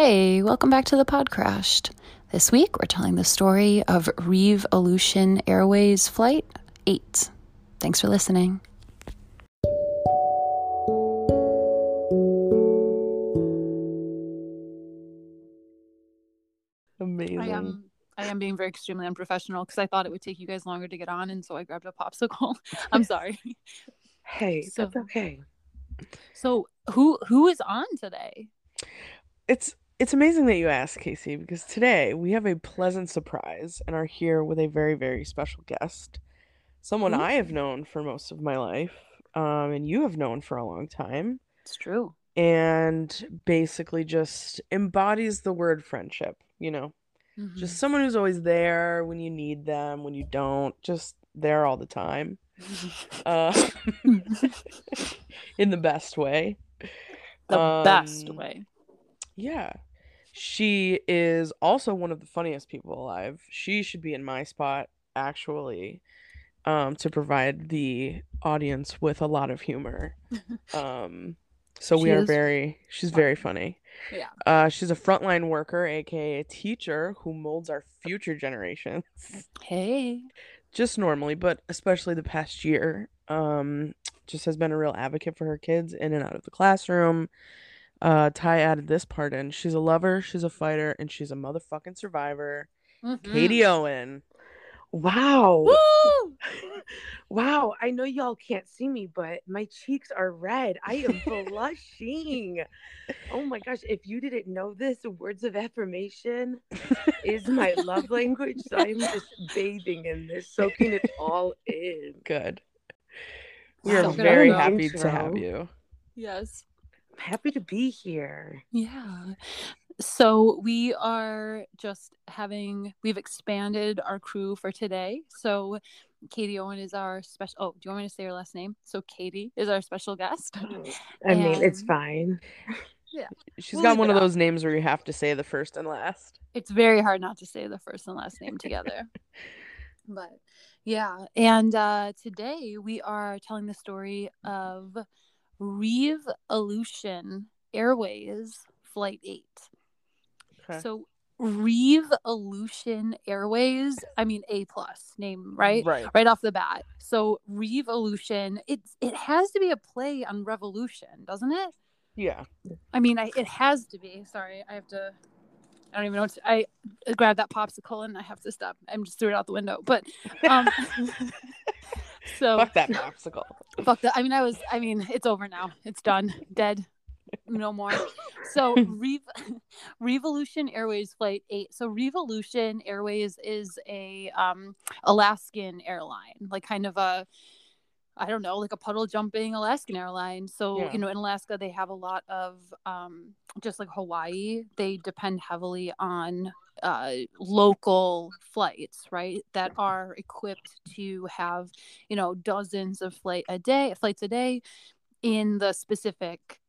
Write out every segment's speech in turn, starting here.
Hey, welcome back to the Pod Crashed. This week we're telling the story of Reeve Aleutian Airways Flight 8. Thanks for listening. Amazing. I am I am being very extremely unprofessional because I thought it would take you guys longer to get on, and so I grabbed a popsicle. I'm sorry. Hey, So- that's okay. So who who is on today? It's it's amazing that you asked, Casey, because today we have a pleasant surprise and are here with a very, very special guest. Someone I have known for most of my life, um, and you have known for a long time, It's true. and basically just embodies the word friendship, you know. Mhm. Just someone who's always there when you need them, when you don't, just there all the time. Uh, in the best way. the best Um, way. Yeah. She is also one of the funniest people alive. She should be in my spot, actually, um, to provide the audience with a lot of humor. Um, so we She are very, she's very funny. Yeah. Uh, she's a frontline worker, aka a teacher who molds our future generations. Hey. Just normally, but especially the past year. Um, just has been a real advocate for her kids in and out of the classroom. Uh, Ty added this part in. She's a lover, she's a fighter, and she's a motherfucking survivor. Mhm. Katie Owen. Wow. Wow. I know y'all can't see me, but my cheeks are red. I am blushing. Oh my gosh. If you didn't know this, words of affirmation is my love language. So I'm just bathing in this, soaking it all in. Good. We are. Good very intro. happy to have you. Yes. I'm happy to be here. Yeah. So we are just having we've expanded our crew for today. So Katie Owen is our special oh, do you want me to say her last name? So Katie is our special guest. I mean, it's And- fine. She's We'll got one of out. those names where you have to say the first and last. It's very hard not to say the first and last name together. but yeah, and uh today we are telling the story of Reeve Aleutian Airways Flight 8. Okay. So Reeve Aleutian Airways, I mean A plus name, right? Right. Right off the bat. So Revolution, it's it has to be a play on revolution, doesn't it? Yeah. I mean, I, it has to be. Sorry, I have to. I don't even know what to, I grabbed that popsicle and I have to stop. I'm just threw it out the window. But um, so Fuck that popsicle. fuck that. I mean, I was. I mean, it's over now. It's done. Dead. No more. So Rev- Reeve Aleutian Airways Flight Eight. So Reeve Aleutian Airways is a um Alaskan airline, like kind of a. I don't know, like a puddle jumping Alaskan airline. So, Yeah. you know, in Alaska, they have a lot of, um, just like Hawaii, they depend heavily on uh, local flights, right? That are equipped to have, you know, dozens of flight a day, flights a day in the specific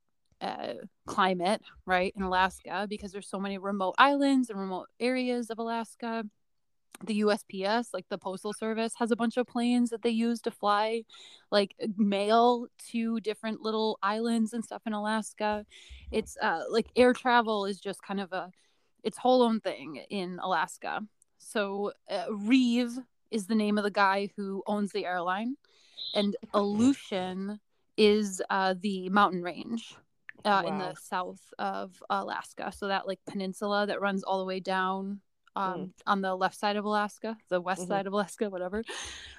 uh, climate, right? In Alaska, because there's so many remote islands and remote areas of Alaska the USPS, like the Postal Service, has a bunch of planes that they use to fly like mail to different little islands and stuff in Alaska. It's uh like air travel is just kind of a its whole own thing in Alaska. So uh, Reeve is the name of the guy who owns the airline, and Aleutian is uh, the mountain range uh, in the south of Alaska. So that like peninsula that runs all the way down um, on the left side of Alaska, the west Mhm. side of Alaska, whatever.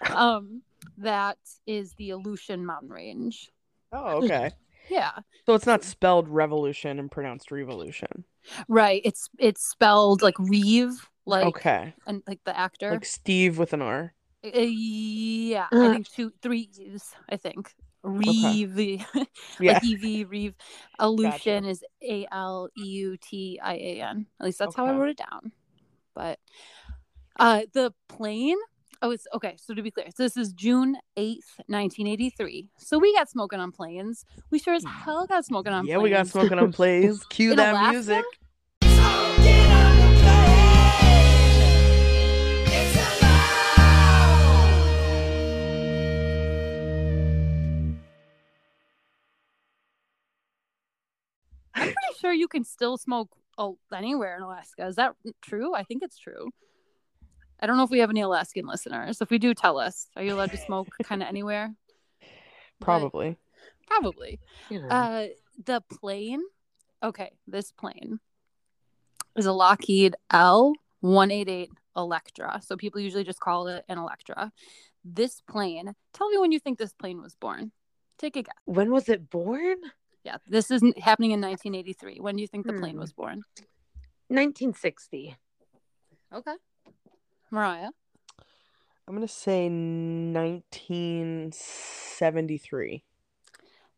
Um, that is the Aleutian mountain range. Oh, okay. Yeah, So it's not spelled revolution and pronounced revolution. Right. It's it's spelled like Reeve, like okay. and like the actor. Like Steve with an R. Uh, yeah, I Uh. think two, three E's. I think Reeve, Yeah. like Ev Reeve. Aleutian is A L E U T I A N. At least that's how I wrote it down. But uh, the plane. Oh, it's okay. So to be clear, so this is June eighth, nineteen eighty three. So we got smoking on planes. We sure as hmm. hell got smoking on planes. yeah, planes. we got smoking on planes. Cue In that Alaska? music. I'm pretty sure you can still smoke oh, anywhere in Alaska. Is that true? I think it's true. I don't know if we have any Alaskan listeners. If we do, tell us. Are you allowed to smoke kind of anywhere? But- Probably. probably. You know. Uh, the plane. Okay, this plane is a Lockheed L one eight eight Electra. So people usually just call it an Electra. This plane. Tell me when you think this plane was born. Take a guess. when was it born? Yeah, this is happening in 1983. When do you think the plane Hmm. was born? 1960. Okay. Mariah. I'm gonna say 1973.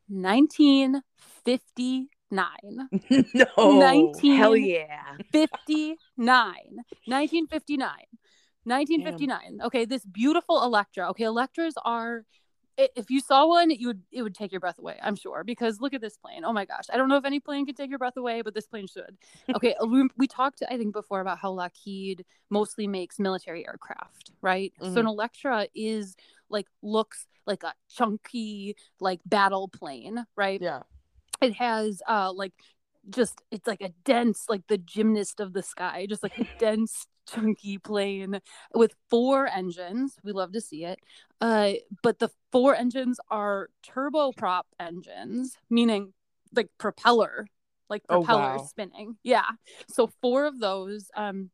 1959. no. 19 Hell yeah. 59 1959 1959 okay this beautiful electra okay electras are if you saw one you would it would take your breath away i'm sure because look at this plane. Oh my gosh. I don't know if any plane can take your breath away but this plane should. Okay we, we talked i think before about how lockheed mostly makes military aircraft right? So an electra is like looks like a chunky like battle plane right? Yeah. it has uh like just it's like a dense like the gymnast of the sky just like a dense chunky plane with four engines. We love to see it. Uh but the four engines are turboprop engines meaning like propeller like Oh, propeller wow. spinning. Yeah. So four of those um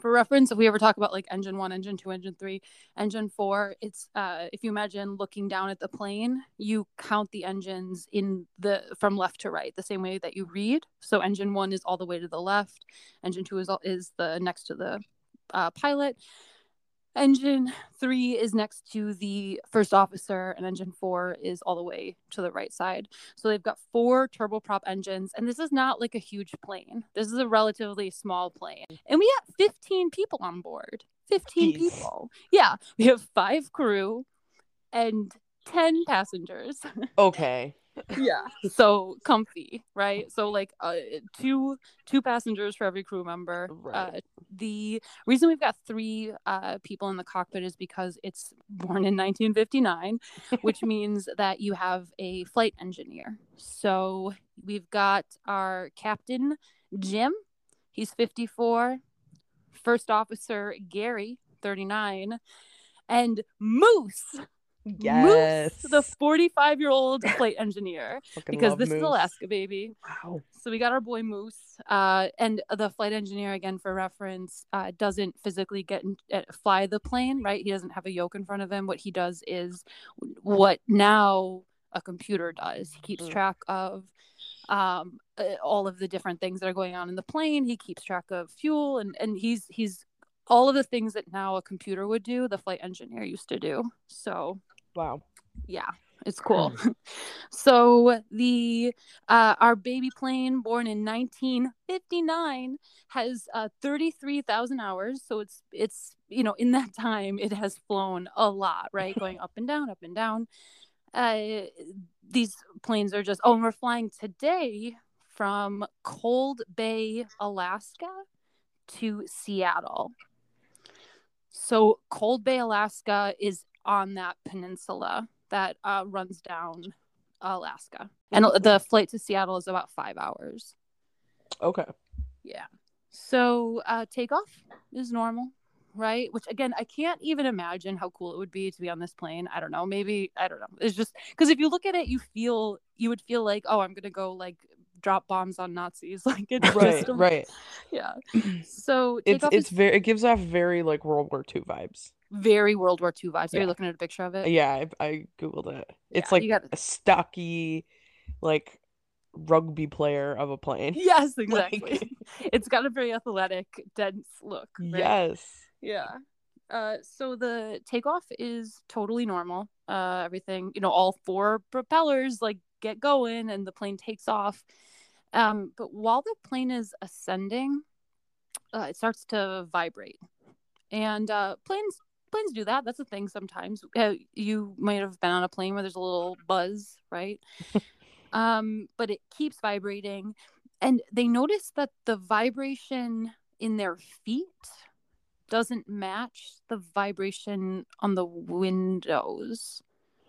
for reference if we ever talk about like engine one engine two engine three engine four it's uh if you imagine looking down at the plane you count the engines in the from left to right the same way that you read. So engine one is all the way to the left engine two is all is the next to the uh, pilot engine three is next to the first officer and engine four is all the way to the right side. So they've got four turboprop engines and this is not like a huge plane. This is a relatively small plane. And we have 15 people on board. 15 Jeez. people. Yeah we have five crew and 10 passengers. Okay. Yeah. So comfy right? So like uh, two two passengers for every crew member. Right. uh, the reason we've got three uh, people in the cockpit is because it's born in 1959 which means that you have a flight engineer. So we've got our captain jim. He's 54 first officer gary 39 and moose Yes. Moose, the 45 year old flight engineer, because this is Alaska, baby. Wow. So we got our boy Moose, uh, and the flight engineer, again for reference, uh, doesn't physically get in, uh, fly the plane, right? He doesn't have a yoke in front of him. What he does is what now a computer does. He keeps Mm. track of um, uh, all of the different things that are going on in the plane. He keeps track of fuel, and and he's he's all of the things that now a computer would do. The flight engineer used to do. So Wow. yeah it's cool. So the uh our baby plane born in 1959 has uh 33,000 hours. So it's it's you know in that time it has flown a lot right? Going up and down up and down. Uh these planes are just oh and we're flying today from cold bay alaska to seattle. So cold bay alaska is on that peninsula that uh, runs down Alaska. And the flight to Seattle is about five hours. Okay. Yeah. So uh, takeoff is normal, right? Which again, I can't even imagine how cool it would be to be on this plane. I don't know. Maybe I don't know. It's just because if you look at it, you feel you would feel like, oh, I'm gonna go like drop bombs on Nazis. Like it's Right. just a- Right. yeah. So It's it's is very it gives off very like World War II vibes. Very World War II vibes. Are you looking at a picture of it? Yeah, I, I googled it. It's Yeah, like you got a stocky, like rugby player of a plane. Yes, Like- exactly. it's got a very athletic, dense look. right? Yes. Yeah. Uh, so the takeoff is totally normal. Uh, everything, you know, all four propellers like get going and the plane takes off. Um, but while the plane is ascending, uh, it starts to vibrate, and uh, planes planes do that. That's a thing sometimes. Uh, you might have been on a plane where there's a little buzz, right? um, but it keeps vibrating, and they notice that the vibration in their feet doesn't match the vibration on the windows.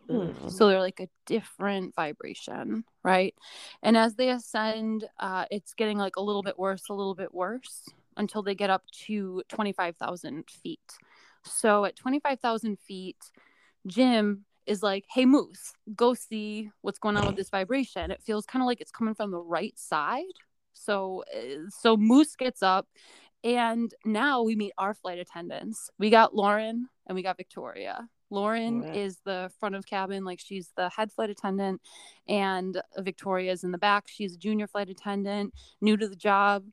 Mhm. so they're like a different vibration right and as they ascend uh, it's getting like a little bit worse a little bit worse until they get up to 25000 feet so at 25000 feet jim is like hey moose go see what's going on with this vibration. It feels kind of like it's coming from the right side. So uh, so moose gets up and now we meet our flight attendants. We got lauren and we got victoria. Lauren Right. is the front of cabin, like she's the head flight attendant, and Victoria's in the back. She's a junior flight attendant, new to the job,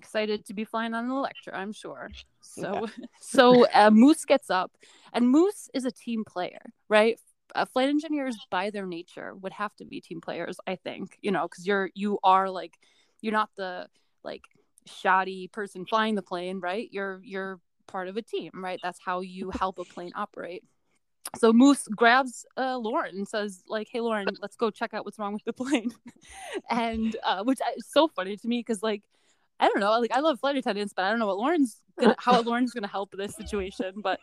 excited to be flying on an Electra, I'm sure. So, so uh, Moose gets up, and Moose is a team player, right? Uh, flight engineers, by their nature, would have to be team players, I think. You know, because you're you are like you're not the like shoddy person flying the plane, right? You're you're part of a team, right? That's how you help a plane operate so moose grabs uh, lauren and says like hey lauren let's go check out what's wrong with the plane and uh, which is so funny to me because like i don't know like i love flight attendants but i don't know what lauren's gonna how lauren's gonna help this situation but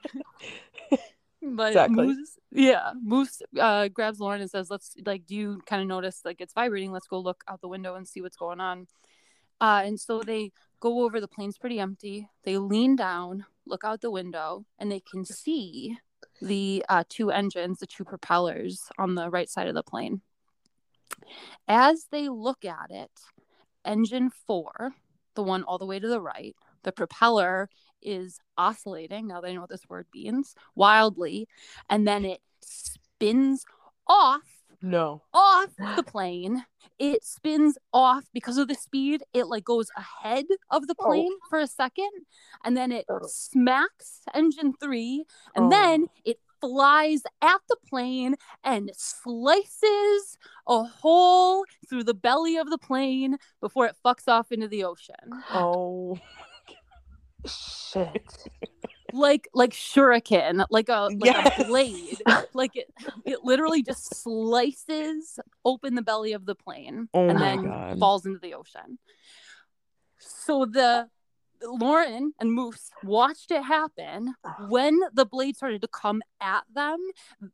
but Exactly. moose yeah moose uh, grabs lauren and says let's like do you kind of notice like it's vibrating let's go look out the window and see what's going on uh, and so they go over the plane's pretty empty they lean down look out the window and they can see the uh, two engines, the two propellers on the right side of the plane. As they look at it, engine four, the one all the way to the right, the propeller is oscillating. Now they know what this word means wildly, and then it spins off No. off the plane. It spins off because of the speed. It like goes ahead of the Oh. plane for a second, and then it Oh. smacks engine three, and Oh. then it flies at the plane and slices a hole through the belly of the plane before it fucks off into the ocean. Oh. Shit. Like like shuriken, like a like Yes. a blade. Like it it literally just slices open the belly of the plane Oh and my then God. falls into the ocean. So the Lauren and Moose watched it happen. When the blade started to come at them,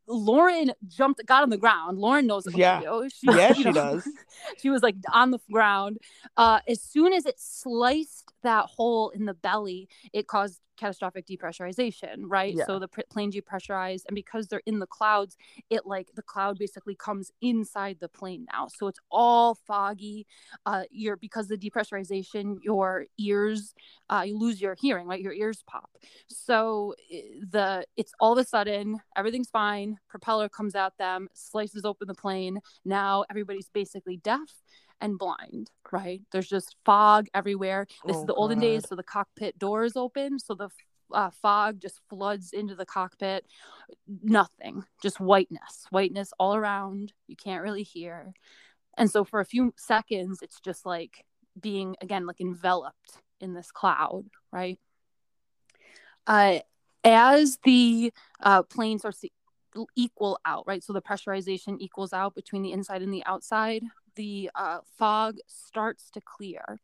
Lauren jumped, got on the ground. Lauren knows Yeah. She, Yeah, you she does. She was like on the ground. Uh, as soon as it sliced that hole in the belly, it caused catastrophic depressurization, right? Yeah. So the pr- plane depressurized, and because they're in the clouds, it like the cloud basically comes inside the plane now. So it's all foggy. Uh, you're because the depressurization, your ears, uh, you lose your hearing, right? Your ears pop. So the it's all of a sudden everything's fine. Propeller comes at them, slices open the plane. Now everybody's basically deaf and blind, right? There's just fog everywhere. This Oh, is the olden days, so the cockpit door is open, so the uh, fog just floods into the cockpit. Nothing, just whiteness, whiteness all around. You can't really hear. And so for a few seconds, it's just like being, again, like enveloped in this cloud, right? Uh, as the uh, plane starts to equal out, right? So the pressurization equals out between the inside and the outside. The uh, fog starts to clear.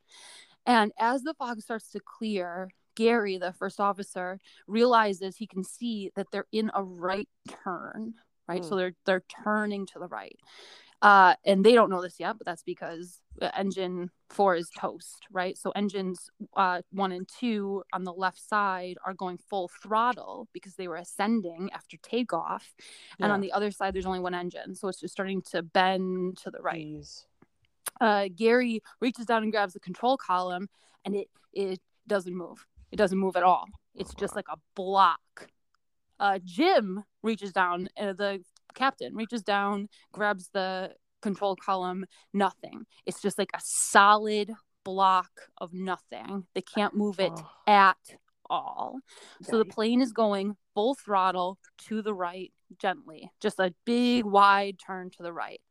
And as the fog starts to clear, Gary, the first officer, realizes he can see that they're in a right turn, right? So they're they're turning to the right. Uh, and they don't know this yet, but that's because engine four is toast, right? So engines uh, one and two on the left side are going full throttle because they were ascending after takeoff, and on the other side there's only one engine, so it's just starting to bend to the right uh, Gary reaches down and grabs the control column, and it it doesn't move. It doesn't move at all. It's just like a block. Uh, Jim reaches down. Uh, the captain reaches down, grabs the control column. Nothing. It's just like a solid block of nothing. They can't move it Oh, at all. So the plane is going full throttle to the right, gently. Just a big wide turn to the right.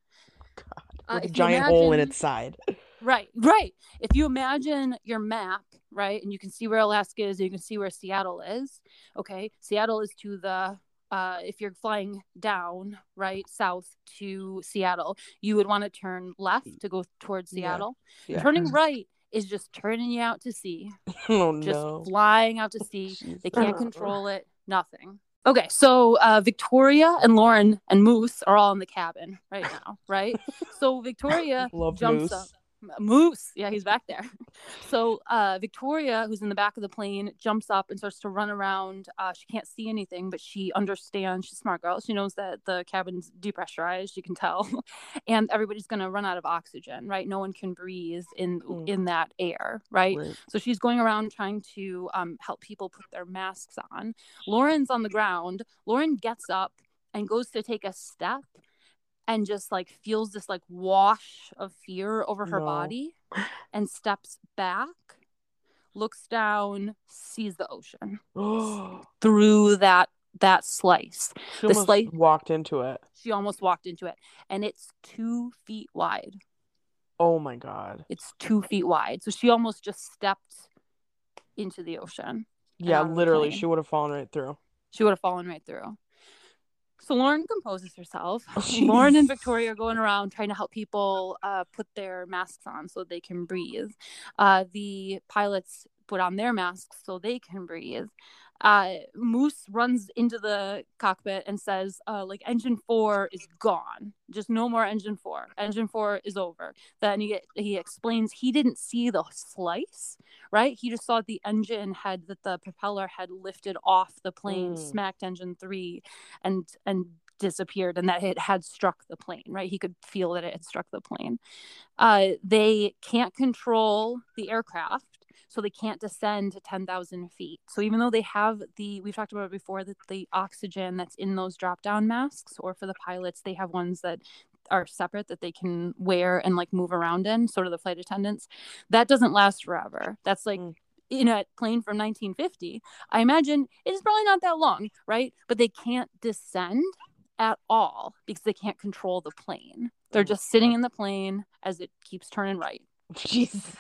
Uh, with a giant hole in its side. Right, right. If you imagine your map, right, and you can see where Alaska is, you can see where Seattle is. Okay, Seattle is to the. Uh, if you're flying down, right, south to Seattle, you would want to turn left to go towards Seattle. yeah. Turning right is just turning you out to sea, Oh just no. flying out to sea. They can't control it. Nothing. Okay, so uh, Victoria and Lauren and Moose are all in the cabin right now, right? so Victoria jumps Moose. up. Moose, yeah, he's back there. So uh, Victoria, who's in the back of the plane, jumps up and starts to run around. Uh, she can't see anything, but she understands. She's a smart girl. She knows that the cabin's depressurized. You can tell, and everybody's gonna run out of oxygen. Right? No one can breathe in Mm. in that air. Right? Right. So she's going around trying to um, help people put their masks on. Lauren's on the ground. Lauren gets up and goes to take a step and just like feels this like wash of fear over her No. body and steps back, looks down, sees the ocean through that that slice. almost slight- walked into it. She almost walked into it and it's two feet wide. Oh my god. It's two feet wide. So she almost just stepped into the ocean. Yeah, the literally, she would have fallen right through. she would have fallen right through. So Lauren composes herself. Oh, Lauren and. Victoria are going around trying to help people uh, put their masks on so they can breathe. Uh, the pilots put on their masks so they can breathe. Uh, Moose runs into the cockpit and says, uh, "Like engine four is gone. Just no more engine four. Engine four is over." Then he he explains he didn't see the slice, right? He just saw the engine had that the propeller had lifted off the plane, Mm. smacked engine three, and and disappeared, and that it had struck the plane. Right? He could feel that it had struck the plane. Uh, they can't control the aircraft. So they can't descend to 10,000 feet. So even though they have the, we've talked about it before, that the oxygen that's in those drop down masks, or for the pilots, they have ones that are separate that they can wear and like move around in, sort of the flight attendants. That doesn't last forever. That's like Mm. in a plane from 1950. I imagine it is probably not that long, right? But they can't descend at all because they can't control the plane. They're Oh just sitting in the plane as it keeps turning right. Jesus.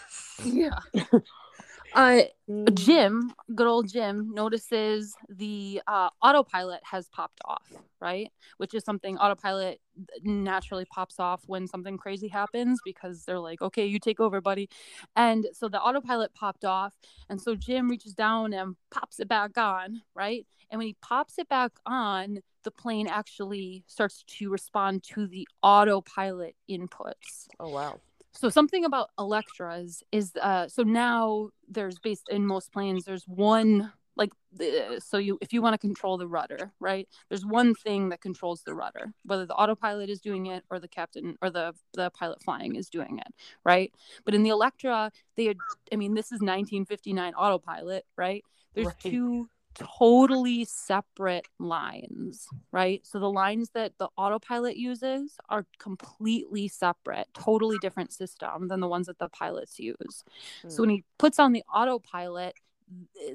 Yeah. Uh. Jim, good old Jim, notices the uh, autopilot has popped off, right? Which is something autopilot naturally pops off when something crazy happens because they're like, okay, you take over, buddy. And so the autopilot popped off. And so Jim reaches down and pops it back on, right? And when he pops it back on, the plane actually starts to respond to the autopilot inputs Oh wow. So something about electras is uh so now there's based in most planes there's one like so you if you want to control the rudder right there's one thing that controls the rudder whether the autopilot is doing it or the captain or the the pilot flying is doing it right but in the electra they had i mean this is 1959 autopilot right there's Right. two totally separate lines right? So the lines that the autopilot uses are completely separate totally different system than the ones that the pilots use. So when hmm. he puts on the autopilot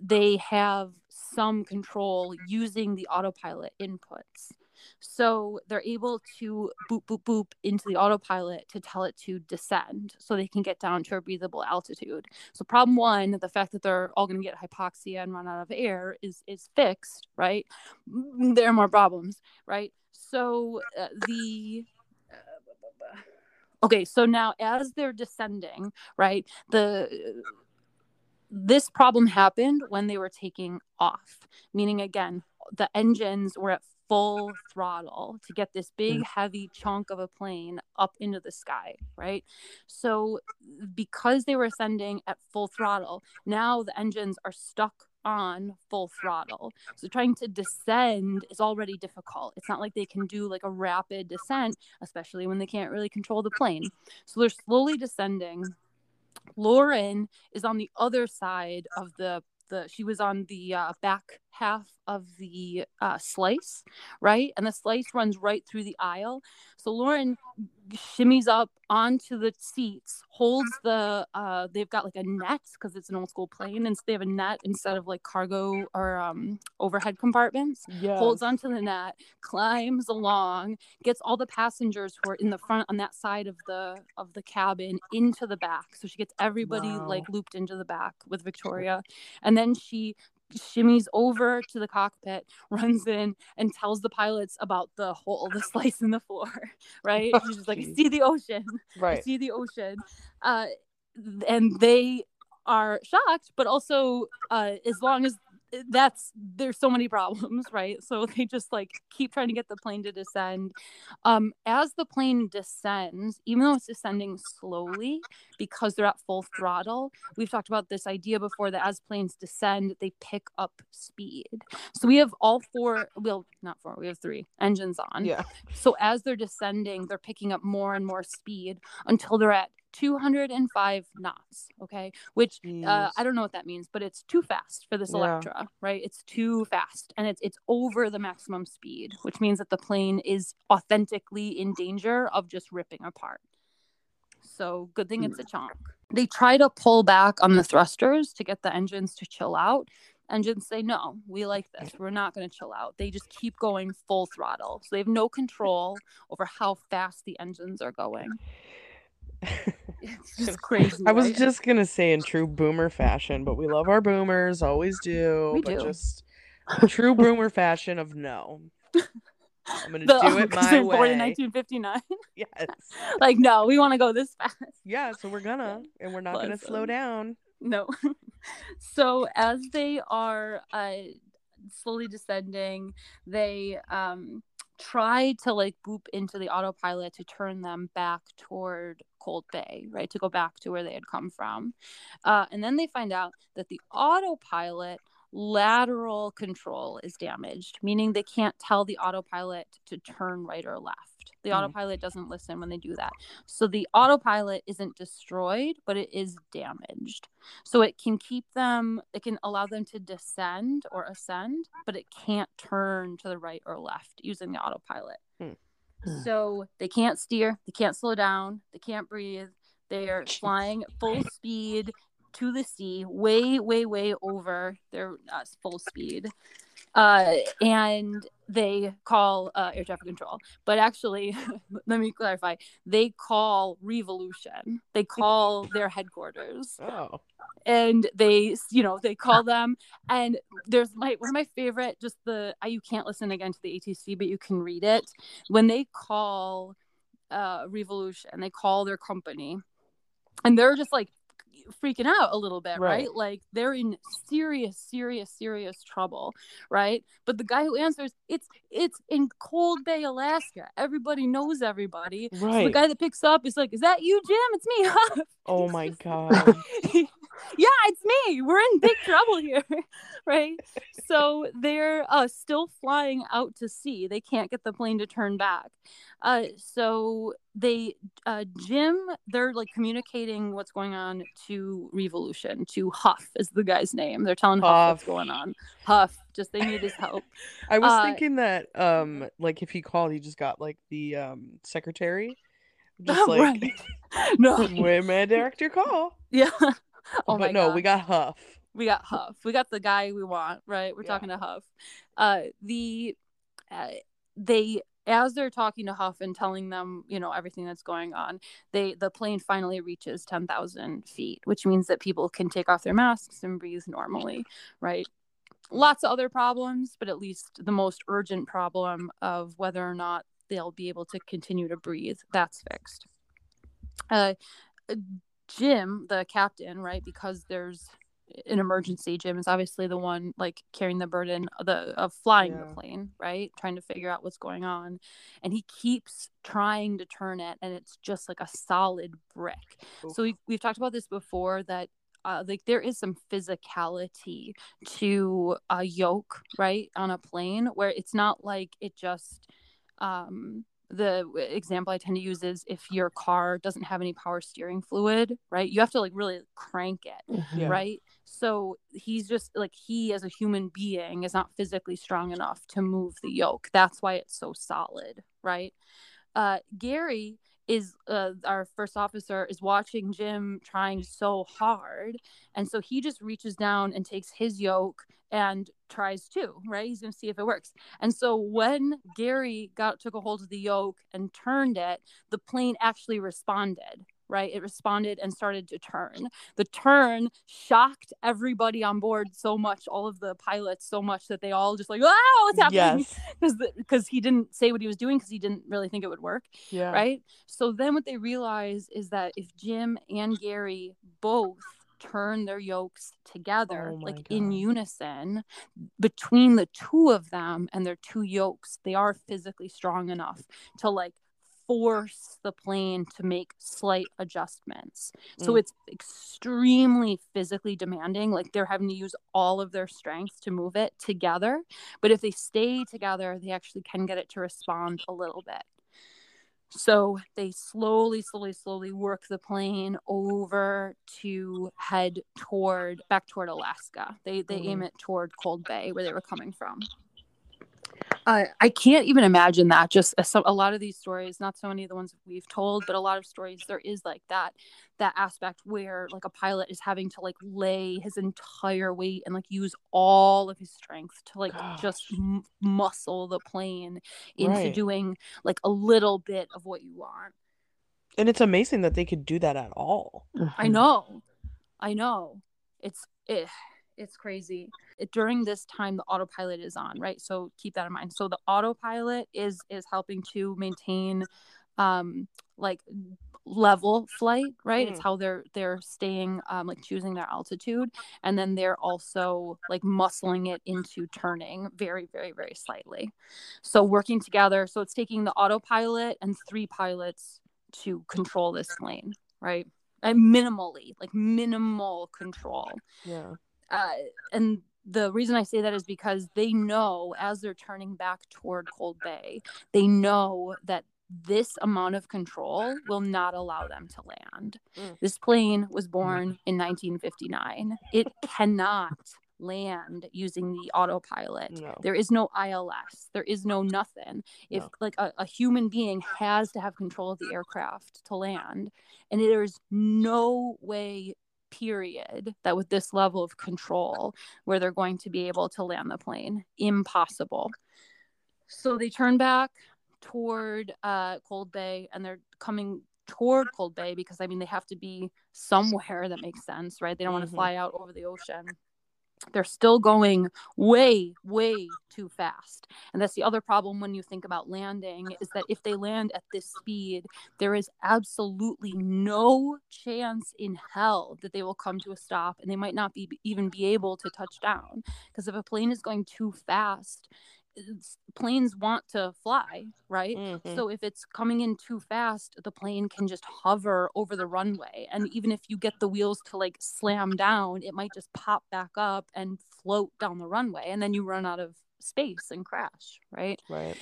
they have some control using the autopilot inputs so they're able to boop boop boop into the autopilot to tell it to descend so they can get down to a breathable altitude. So problem one the fact that they're all going to get hypoxia and run out of air is is fixed right? Mm, there are more problems right? So uh, the okay so now as they're descending right the this problem happened when they were taking off meaning again the engines were at full throttle to get this big heavy chunk of a plane up into the sky right? So because they were ascending at full throttle now the engines are stuck on full throttle. So trying to descend is already difficult. It's not like they can do like a rapid descent especially when they can't really control the plane. So they're slowly descending. Lauren is on the other side of the the she was on the uh, back half of the uh, slice, right? And the slice runs right through the aisle. So Lauren shimmies up onto the seats, holds the uh they've got like a net because it's an old school plane and so they have a net instead of like cargo or um overhead compartments Yeah. holds onto the net, climbs along, gets all the passengers who are in the front on that side of the of the cabin into the back. So she gets everybody Wow. like looped into the back with Victoria, and then she shimmies over to the cockpit, runs in, and tells the pilots about the hole, the slice in the floor. Right? She's just like, I see the ocean. I see the ocean. Uh, and they are shocked, but also uh, as long as that's there's so many problems right? So they just like keep trying to get the plane to descend. Um as the plane descends even though it's descending slowly because they're at full throttle we've talked about this idea before that as planes descend they pick up speed. So we have all four well not four we have three engines on. Yeah. so as they're descending they're picking up more and more speed until they're at 205 knots okay which uh, I don't know what that means, but it's too fast for this Yeah. Electra, right? It's too fast, and it's it's over the maximum speed, which means that the plane is authentically in danger of just ripping apart. So good thing it's a chonk. They try to pull back on the thrusters to get the engines to chill out. Engines say no, we like this. We're not going to chill out. They just keep going full throttle, so they have no control over how fast the engines are going. It's just crazy. I was right? just gonna say in true boomer fashion, but we love our boomers, always do. We but do. just true boomer fashion of no. I'm gonna The- do it my they're born way. in 1959. Yes. like no we want to go this fast Yeah, so we're gonna and we're not gonna slow down. no so as they are uh slowly descending they um try to like boop into the autopilot to turn them back toward cold bay right to go back to where they had come from. Uh, and then they find out that the autopilot lateral control is damaged meaning they can't tell the autopilot to turn right or left. The Hmm. autopilot doesn't listen when they do that. So the autopilot isn't destroyed but it is damaged. So it can keep them it can allow them to descend or ascend but it can't turn to the right or left using the autopilot. Hmm. So they can't steer they can't slow down they can't breathe. They're Jeez. flying full speed to the sea way way way over their uh, full speed uh, and they call uh, air traffic control. But actually let me clarify. They call Reeve Aleutian. They call their headquarters. Oh. and they you know they call them. And there's my one of my favorite just the I, you can't listen again to the atc but you can read it. When they call uh Reeve Aleutian they call their company. And they're just like freaking out a little bit right, Right. like they're in serious serious serious trouble right? But the guy who answers it's it's in cold bay alaska. Everybody knows everybody. So the guy that picks up is like is that you jim? It's me. Oh my god. yeah, it's me. We're in big trouble here, right? So they're uh, still flying out to sea. They can't get the plane to turn back. Uh, so they, uh, Jim, they're like communicating what's going on to Reeve Aleutian. To Huff is the guy's name. They're telling Huff, what's going on. Huff, just they need his help. I was Uh, thinking that um like if he called he just got like the um secretary. Just like Right. No, when my director call. yeah. Oh but my no, God. we got Huff. we got Huff. We got the guy we want, right? We're Yeah. talking to Huff. Uh, the uh, they as they're talking to Huff and telling them, you know, everything that's going on, they the plane finally reaches ten thousand feet, which means that people can take off their masks and breathe normally, right? Lots of other problems, but at least the most urgent problem of whether or not they'll be able to continue to breathe, that's fixed. Uh, Jim, the captain, right? Because there's an emergency. Jim is obviously the one like carrying the burden of the of flying Yeah. the plane, right? Trying to figure out what's going on, and he keeps trying to turn it, and it's just like a solid brick. So we we've talked about this before that. Uh, like there is some physicality to a yoke right on a plane where it's not like it just um the example I tend to use is if your car doesn't have any power steering fluid, right? You have to like really crank it, Yeah. right? So he's just like he as a human being is not physically strong enough to move the yoke. That's why it's so solid, right? Uh Gary is uh, our first officer is watching Jim trying so hard and so he just reaches down and takes his yoke and tries too, right? He's going to see if it works. And so when Gary got took a hold of the yoke and turned it, the plane actually responded, right? It responded and started to turn. The turn shocked everybody on board so much, all of the pilots so much that they all just like, "Ah, what's happening?" Yes. Because because he didn't say what he was doing because he didn't really think it would work Yeah. right? So then what they realize is that if Jim and Gary both turn their yokes together, Oh like in unison, between the two of them and their two yokes, they are physically strong enough to like force the plane to make slight adjustments. So Mm. it's extremely physically demanding. Like they're having to use all of their strength to move it together. But if they stay together, they actually can get it to respond a little bit. So they slowly, slowly, slowly work the plane over to head toward back toward Alaska. They they aim Mhm. it toward Cold Bay where they were coming from. Uh, I can't even imagine that. Just a, a lot of these stories, not so many of the ones we've told, but a lot of stories, there is like that that aspect where like a pilot is having to like lay his entire weight and like use all of his strength to like just m- muscle the plane into Right. doing like a little bit of what you want. And it's amazing that they could do that at all. I know. I know. It's it, it's crazy. It, during this time the autopilot is on, right? So keep that in mind. So the autopilot is is helping to maintain um like level flight, right? It's Mm. how they're they're staying um like choosing their altitude and then they're also like muscling it into turning very very very slightly. So working together, so it's taking the autopilot and three pilots to control this plane, right? And minimally, like minimal control. Yeah. Uh, and the reason I say that is because they know as they're turning back toward Cold Bay, they know that this amount of control will not allow them to land. Mm. This plane was born in 1959. It cannot land using the autopilot. No. There is no ILS. There is no nothing. If No. like a, a human being has to have control of the aircraft to land, and there's no way, period, that with this level of control, where they're going to be able to land the plane. Impossible. So they turn back toward uh, Cold Bay, and they're coming toward Cold Bay because I mean they have to be somewhere that makes sense, right? They don't want Mhm. to fly out over the ocean they're still going way way too fast. And that's the other problem when you think about landing is that if they land at this speed there is absolutely no chance in hell that they will come to a stop and they might not be even be able to touch down. Because if a plane is going too fast planes want to fly right Mhm. so if it's coming in too fast, the plane can just hover over the runway. And even if you get the wheels to like slam down, it might just pop back up and float down the runway. And then you run out of space and crash, right? Right.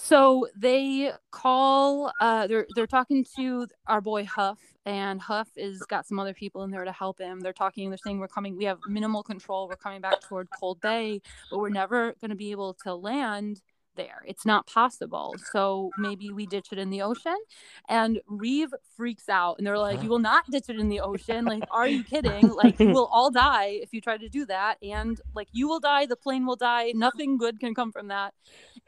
So they call uh they're they're talking to our boy Huff and Huff is got some other people in there to help him. They're talking, they're saying we're coming, we have minimal control, we're coming back toward Cold Bay, but we're never gonna be able to land there. It's not possible. So maybe we ditch it in the ocean. And Reeve freaks out and they're like, You will not ditch it in the ocean. Like, are you kidding? Like, you will all die if you try to do that. And like, you will die, the plane will die. Nothing good can come from that.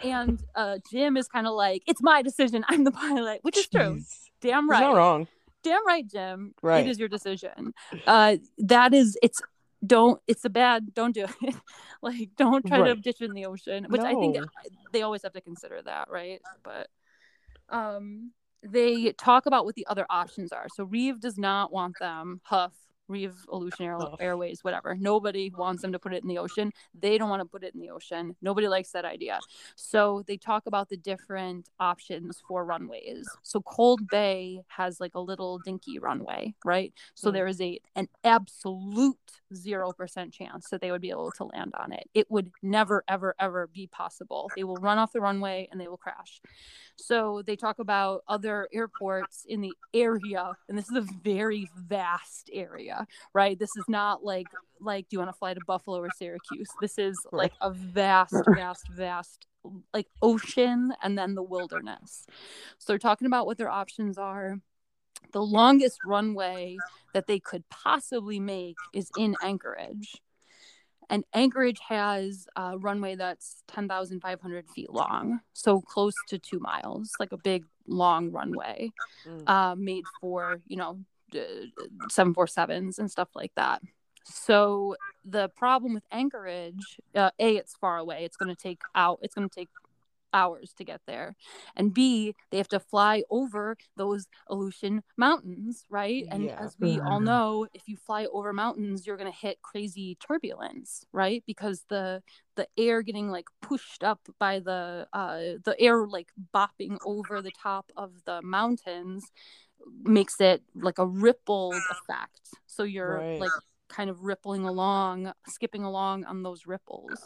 And uh, Jim is kind of like, It's my decision. I'm the pilot, which is true. Jeez. Damn right. not wrong. Damn right, Jim. Right. It is your decision. Uh, that is, it's, don't it's a bad don't do it. Like don't try to ditch in the ocean which i think they always have to consider that right? But um they talk about what the other options are. So reeve does not want them huff Air- airways whatever. Nobody wants them to put it in the ocean. They don't want to put it in the ocean. Nobody likes that idea. So they talk about the different options for runways. So cold bay has like a little dinky runway right? So Hmm. there is a an absolute 0% chance that they would be able to land on it. It would never ever ever be possible. They will run off the runway and they will crash. So they talk about other airports in the area, and this is a very vast area, right? This is not like like do you want to fly to Buffalo or Syracuse? This is like a vast, vast, vast like ocean and then the wilderness. So they're talking about what their options are. The longest runway that they could possibly make is in Anchorage. And Anchorage has a runway that's 10,500 feet long, so close to two miles, like a big, long runway Mm. uh, made for, you know, 747s and stuff like that. So the problem with Anchorage, uh, A, it's far away. It's going to take out, it's going to take hours to get there. And B, they have to fly over those Aleutian mountains, right? And Yeah. as we all Mhm. know, if you fly over mountains, you're going to hit crazy turbulence, right? Because the the air getting like pushed up by the uh the air like bopping over the top of the mountains makes it like a rippled effect. So you're Right. like kind of rippling along, skipping along on those ripples.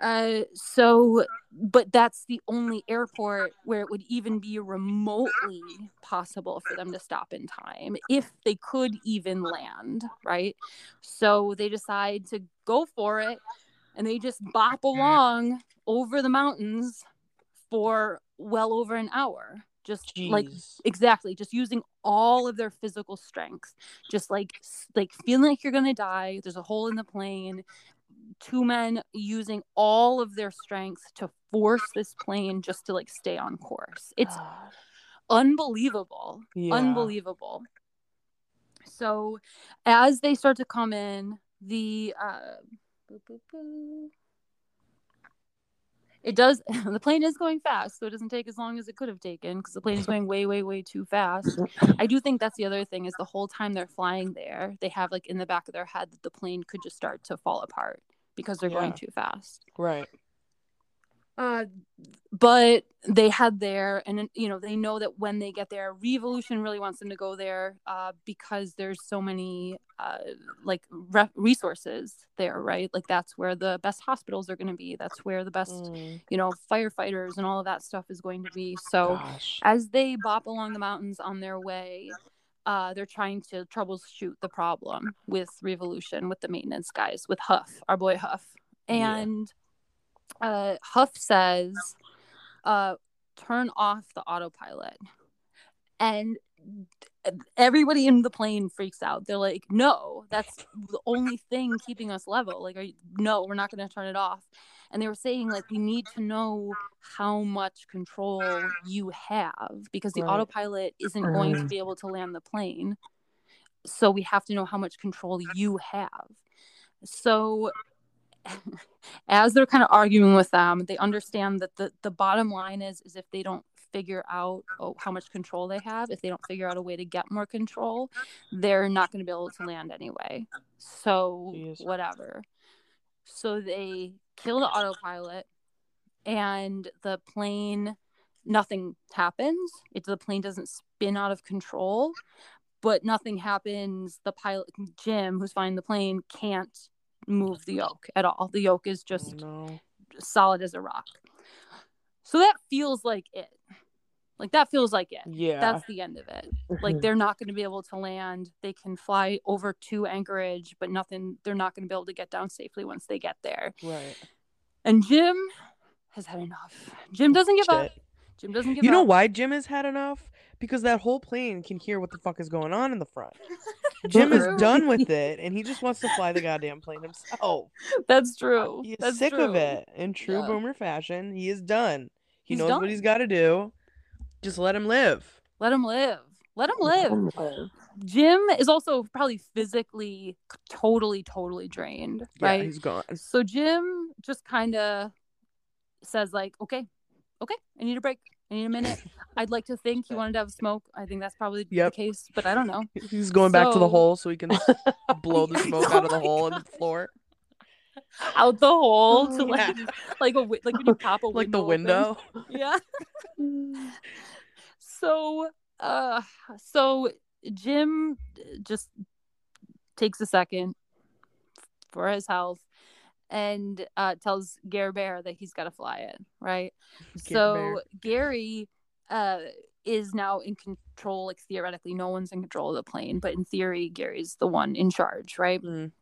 Uh, so, but that's the only airport where it would even be remotely possible for them to stop in time if they could even land, right? So they decide to go for it and they just bop along over the mountains for well over an hour. Just like exactly just using all of their physical strength just like like feeling like you're gonna die there's a hole in the plane two men using all of their strength to force this plane just to like stay on course it's unbelievable Yeah. unbelievable so as they start to come in the uh boo, boo, boo. It does the plane is going fast so it doesn't take as long as it could have taken because the plane is going way way way too fast. I do think that's the other thing is the whole time they're flying there they have like in the back of their head that the plane could just start to fall apart because they're going too fast. Right. Uh, but they had there, and you know they know that when they get there, Reeve Aleutian really wants them to go there uh, because there's so many uh, like re- resources there, right? Like that's where the best hospitals are going to be. That's where the best Mm, you know firefighters and all of that stuff is going to be. So gosh. as they bop along the mountains on their way, uh, they're trying to troubleshoot the problem with Reeve Aleutian, with the maintenance guys, with Huff, our boy Huff. Yeah. Uh, Huff says, uh, turn off the autopilot. And everybody in the plane freaks out. They're like, no, that's the only thing keeping us level. Like, you, no, we're not going to turn it off. And they were saying, like, we need to know how much control you have because the Right. autopilot isn't going to be able to land the plane. So we have to know how much control you have. So as they're kind of arguing with them, they understand that the, the bottom line is is if they don't figure out oh, how much control they have, if they don't figure out a way to get more control, they're not going to be able to land anyway. So whatever. So they kill the autopilot and the plane nothing happens. It the plane doesn't spin out of control, but nothing happens. The pilot Jim, who's flying the plane, can't move the mm-hmm. yoke at all. The yoke is Oh, just no. solid as a rock. So that feels like it. Like that feels like it. Yeah. That's the end of it. Like mm-hmm. they're not going to be able to land. They can fly over to Anchorage, but nothing. They're not going to be able to get down safely once they get there. right. And Jim has had enough. Jim doesn't give up. Shit. Jim doesn't give You know up. why Jim has had enough? Because that whole plane can hear what the fuck is going on in the front. Jim is done with it, and he just wants to fly the goddamn plane himself. That's true. Uh, he's That's sick true. of it. In true Yeah. boomer fashion, he is done. He He's knows done. what he's got to do. Just let him live. Let him live. Let him live. Jim is also probably physically totally, totally drained, Yeah, right? he's gone. So Jim just kind of says like, "Okay, okay, I need a break. I need a minute. I'd like to think he wanted to have a smoke. I think that's probably Yep. the case, but I don't know. He's going back to the hole so he can blow the smoke out of the hole in the floor, Out the hole to like, Yeah. like a like when you pop a like the window. open. window. Yeah. so, uh, so Jim just takes a second for his health and uh, tells Gare Bear that he's got to fly it, right? So Bear. Gary uh, is now in control. Like theoretically, no one's in control of the plane, but in theory, Gary's the one in charge, right? Mm.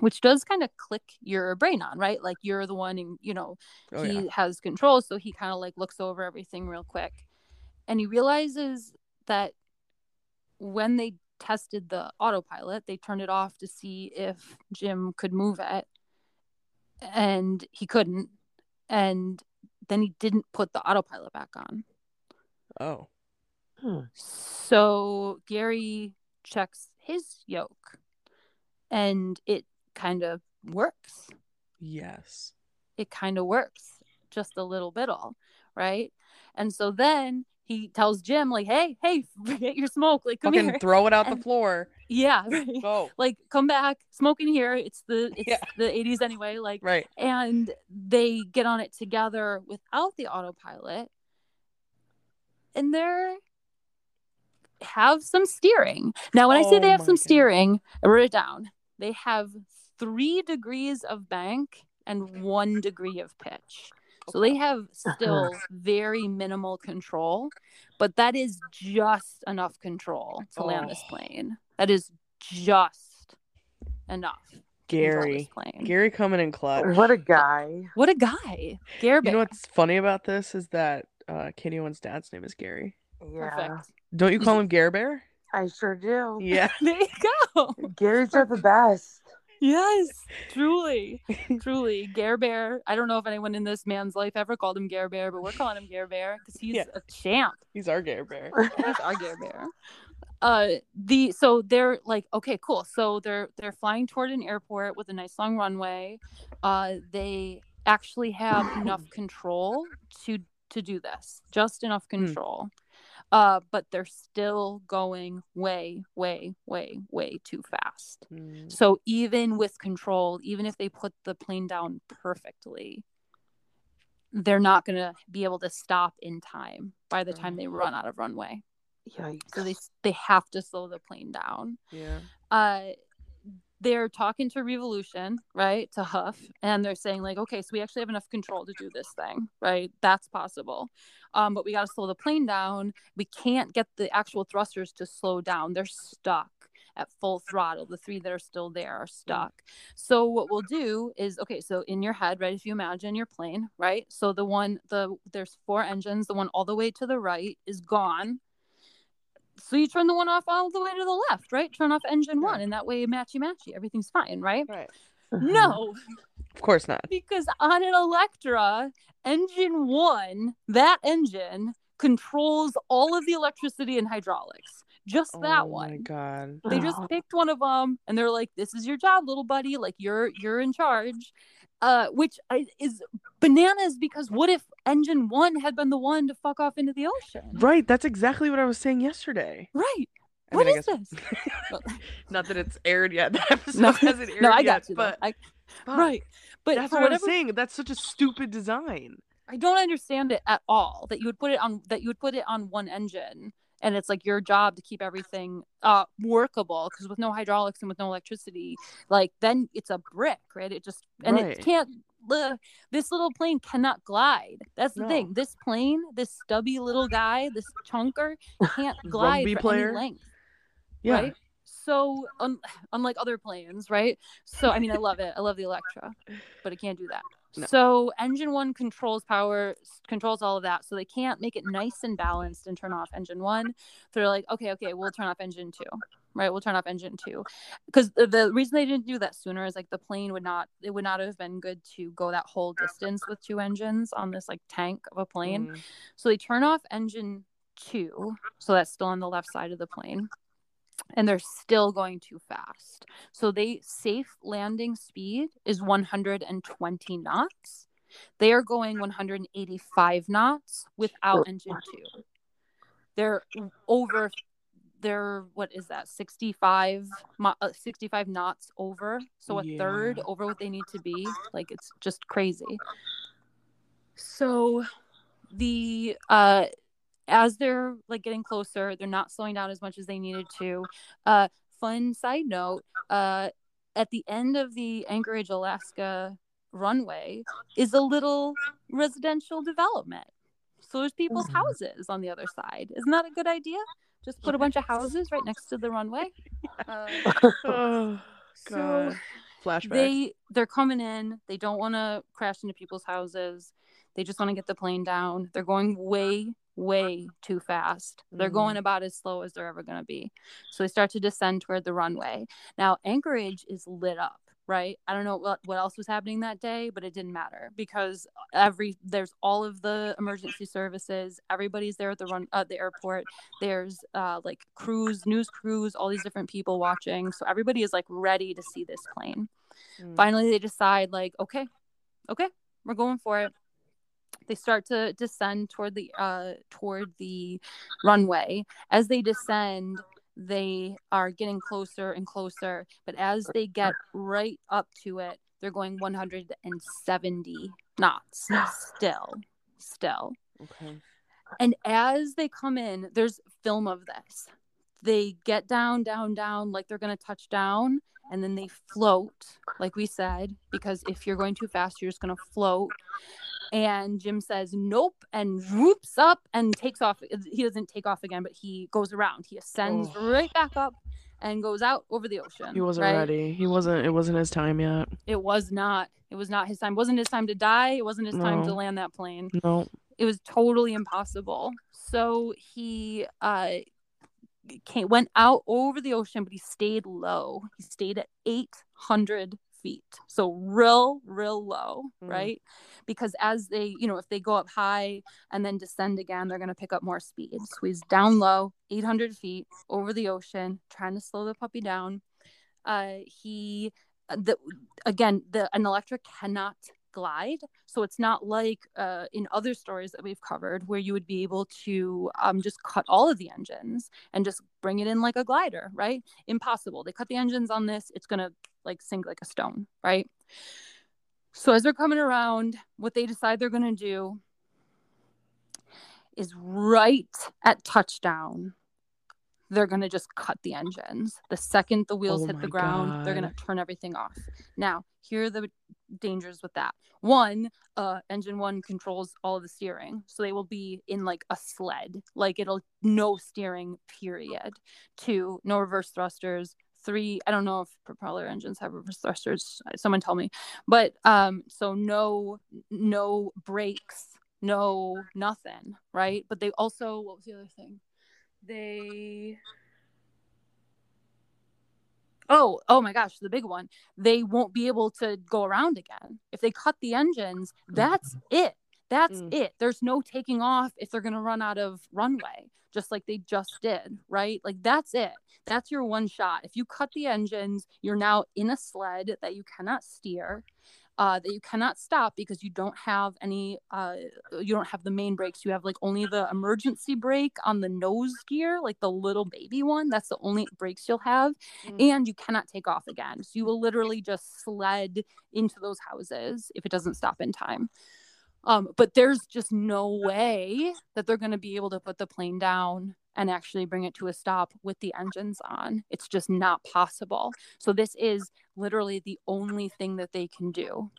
Which does kind of click your brain on, right? Like you're the one, and you know, Oh he yeah. has control so he kind of like looks over everything real quick and he realizes that when they tested the autopilot they turned it off to see if jim could move it and he couldn't and then he didn't put the autopilot back on Oh. Hmm. so gary checks his yoke and it kind of works Yes. it kind of works just a little bit all right And so then he tells Jim like, "Hey, hey, forget your smoke, like come here. Fucking here." throw it out the floor. Yeah, right. Go. Like come back, smoke in here. It's the it's Yeah. the 80s anyway. Like Right. and they get on it together without the autopilot and they're have some steering now when i say Oh they have some God. steering i wrote it down they have three degrees of bank and one degree of pitch so they have still very minimal control but that is just enough control to land this Oh. plane that is just enough to control this Gary. plane Gary coming in clutch. What a guy. what a guy gary You know what's funny about this is that uh Katie Owen's dad's name is Gary. Yeah, perfect Don't you call him Gare Bear? I sure do. Yeah. There you go. Gary's are the best. Yes, truly, truly. Gare Bear. I don't know if anyone in this man's life ever called him Gare Bear, but we're calling him Gare Bear because he's Yeah. a champ. He's our Gare Bear. He's our Gare Bear. Uh, the so they're like, okay, cool. So they're they're flying toward an airport with a nice long runway. Uh, they actually have enough control to to do this, just enough control. Uh, but they're still going way, way, way, way too fast. Mm. So even with control, even if they put the plane down perfectly, they're not going to be able to stop in time by the time they run out of runway. Yikes. So they they have to slow the plane down. Yeah. Uh they're talking to Reeve Aleutian, right? To Huff, and they're saying like, okay, so we actually have enough control to do this thing, right? That's possible. Um, but we got to slow the plane down. We can't get the actual thrusters to slow down. They're stuck at full throttle. The three that are still there are stuck. So what we'll do is okay. So in your head, right? If you imagine your plane, right? So the one, the there's four engines. The one all the way to the right is gone. So you turn the one off all the way to the left, right? Turn off engine one, and that way matchy matchy, everything's fine, right? Right. Mhm. No, Of course not. because on an Electra, engine one, that engine controls all of the electricity and hydraulics. Just that oh one my god. they just Oh. picked one of them and they're like this is your job little buddy like you're you're in charge uh which is bananas because what if engine one had been the one to fuck off into the ocean Right. That's exactly what I was saying yesterday. right I What mean, is guess- this not that it's aired yet. The episode no, hasn't aired no i yet, got you but I, fuck, right but That's what I'm saying. That's such a stupid design. i don't understand it at all that you would put it on that you would put it on one engine and it's like your job to keep everything uh workable because with no hydraulics and with no electricity like then it's a brick right it just and Right. it can't this little plane cannot glide that's the No. thing this plane this stubby little guy this chunker can't glide for player? any length Yeah. right so un- unlike other planes right? So i mean i love it. I love the electra but it can't do that. No. so engine one controls power controls all of that so they can't make it nice and balanced and turn off engine one. So they're like okay okay we'll turn off engine two right? We'll turn off engine two. Because the, the reason they didn't do that sooner is like the plane would not it would not have been good to go that whole distance with two engines on this like tank of a plane. Mm. so they turn off engine two, so that's still on the left side of the plane, and they're still going too fast. So they safe landing speed is 120 knots. They are going 185 knots without engine two. They're over. They're what is that? 65, uh, 65 knots over. So a third over what they need to be. Like it's just crazy. So the uh as they're like getting closer they're not slowing down as much as they needed to. Uh fun side note uh at the end of the anchorage alaska runway is a little residential development. So there's people's Mhm. houses on the other side. Isn't that a good idea? Just put a bunch of houses right next to the runway? Uh, Oh so god. Flashback. they they're coming in. They don't want to crash into people's houses they just want to get the plane down. They're going way way too fast. They're Mhm. going about as slow as they're ever going to be. So they start to descend toward the runway. Now anchorage is lit up right? I don't know what, what else was happening that day but it didn't matter because every there's all of the emergency services. Everybody's there at the run at the airport. There's uh like crews news crews all these different people watching. So everybody is like ready to see this plane. Mm. finally they decide like okay okay we're going for it They start to descend toward the uh toward the runway. As they descend, they are getting closer and closer. But as they get right up to it, they're going 170 knots still. Still. Okay. And as they come in, there's film of this. They get down, down, down, like they're going to touch down, and then they float, like we said, because if you're going too fast, you're just going to float. And Jim says, nope, and whoops up and takes off. He doesn't take off again, but he goes around. He ascends Oh. right back up and goes out over the ocean. He wasn't right? ready. He wasn't. It wasn't his time yet. It was not. It was not his time. It wasn't his time to die. It wasn't his time to land that plane No. it was totally impossible. So he uh came, went out over the ocean, but he stayed low. He stayed at 800 feet. So real, real low, Mm. right? Because as they, you know, if they go up high and then descend again, they're going to pick up more speed. So he's down low, 800 feet over the ocean, trying to slow the puppy down. Uh, he, the again, the an Electra cannot glide so it's not like uh, in other stories that we've covered where you would be able to um, just cut all of the engines and just bring it in like a glider right impossible they cut the engines on this it's gonna like sink like a stone right so as they're coming around what they decide they're gonna do is right at touchdown they're going to just cut the engines. The second the wheels Oh hit the ground, they're going to turn everything off. Now, here are the dangers with that. One, uh, engine one controls all of the steering, so they will be in like a sled, like it'll no steering. Period. Two, no reverse thrusters. Three, I don't know if propeller engines have reverse thrusters. Someone tell me, but um, so no, no brakes, no nothing, right? But they also, what was the other thing? They Oh, oh my gosh, the big one. They won't be able to go around again. If they cut the engines, that's it. That's Mm. it. There's no taking off if they're going to run out of runway, just like they just did, right? Like that's it. That's your one shot. If you cut the engines, you're now in a sled that you cannot steer. Uh, that you cannot stop because you don't have any uh, you don't have the main brakes you have like only the emergency brake on the nose gear like the little baby one that's the only brakes you'll have Mm. and you cannot take off again so you will literally just sled into those houses if it doesn't stop in time um, but there's just no way that they're going to be able to put the plane down and actually bring it to a stop with the engines on. It's just not possible. So, this is literally the only thing that they can do.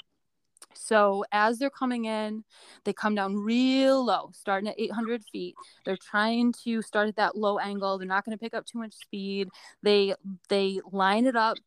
So, as they're coming in, they come down real low, starting at 800 feet. They're trying to start at that low angle. They're not going to pick up too much speed. They they line it up,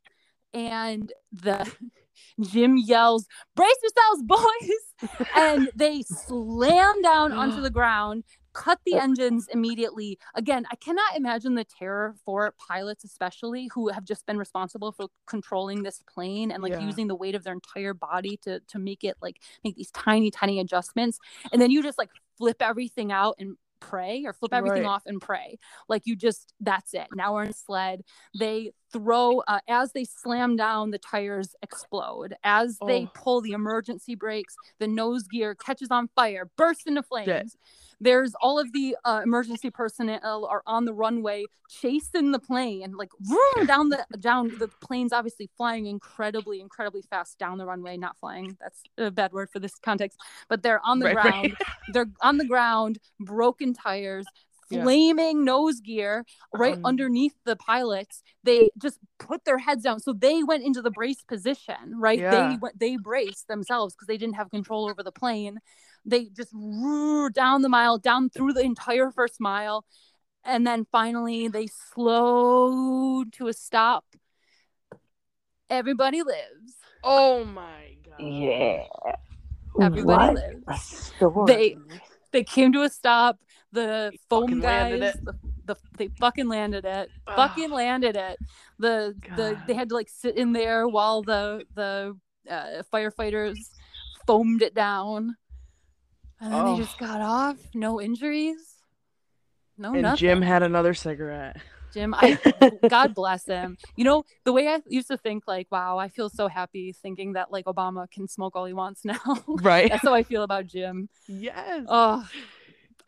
and the Jim yells, "Brace yourselves, boys!" and they slam down onto the ground, cut the engines immediately. Again, I cannot imagine the terror for pilots, especially who have just been responsible for controlling this plane and like Yeah. using the weight of their entire body to to make it like make these tiny, tiny adjustments, and then you just like flip everything out and pray or flip everything Right. off and pray like you just that's it now we're in a sled they throw uh, as they slam down the tires explode as they Oh. pull the emergency brakes the nose gear catches on fire bursts into flames Shit. there's all of the uh, emergency personnel are on the runway chasing the plane like vroom, down the down the plane's obviously flying incredibly incredibly fast down the runway not flying that's a bad word for this context but they're on the Right, ground right. they're on the ground broken tires Yeah. flaming nose gear right Um, underneath the pilots they just put their heads down so they went into the brace position right Yeah. they went they braced themselves because they didn't have control over the plane they just roared down the mile down through the entire first mile and then finally they slowed to a stop everybody lives Oh my god. Yeah. everybody what lives a story. They- they came to a stop the They foam guys the, the they fucking landed it fucking landed it the the they had to like sit in there while the the uh, firefighters foamed it down and then they just Oh. got off no injuries no And nothing Jim had another cigarette. Jim, I God bless him. You know, the way I used to think like, wow, I feel so happy thinking that like Obama can smoke all he wants now. Right. That's how I feel about Jim. yes. Oh, oh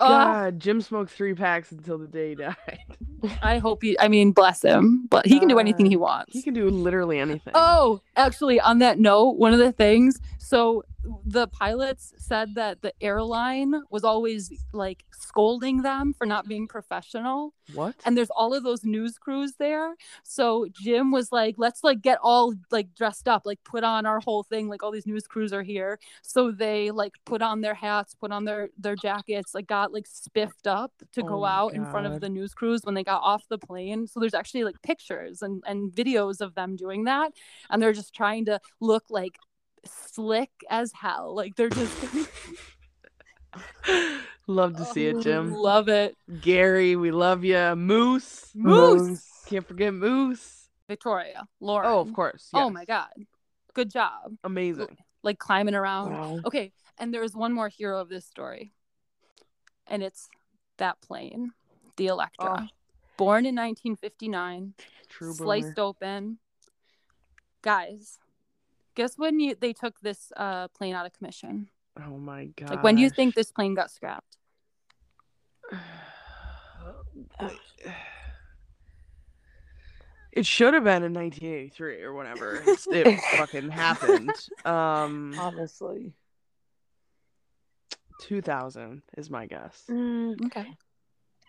Uh, God, Jim smoked three packs until the day he died. I hope he I mean, bless him. But he can do anything he uh, wants. He can do literally anything. Oh, actually, on that note, one of the things, so the pilots said that the airline was always like scolding them for not being professional. what? And there's all of those news crews there. So Jim was like, let's like get all like dressed up, like put on our whole thing. Like all these news crews are here. So they like put on their hats, put on their their jackets, like got like spiffed up to Oh go out in front of the news crews when they got off the plane. So there's actually like pictures and, and videos of them doing that. And they're just trying to look like slick as hell. Like they're just love to see it, oh, Jim. love it. Gary, we love you. Moose. Moose. Can't forget Moose. Victoria, Laura. Oh, of course. Oh my god. Good job. Amazing. Like climbing around. Wow. Okay, and there's one more hero of this story. And it's that plane, the Electra. Oh. Born in 1959, True sliced boomer. open. Guys, guess when you they took this uh plane out of commission? Oh my god. Like when do you think this plane got scrapped? It should have been in 1983 or whenever it's- it fucking happened. Um, Honestly. 2000 is my guess. Mm, Okay.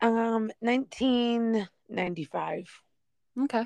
um, 1995. Okay.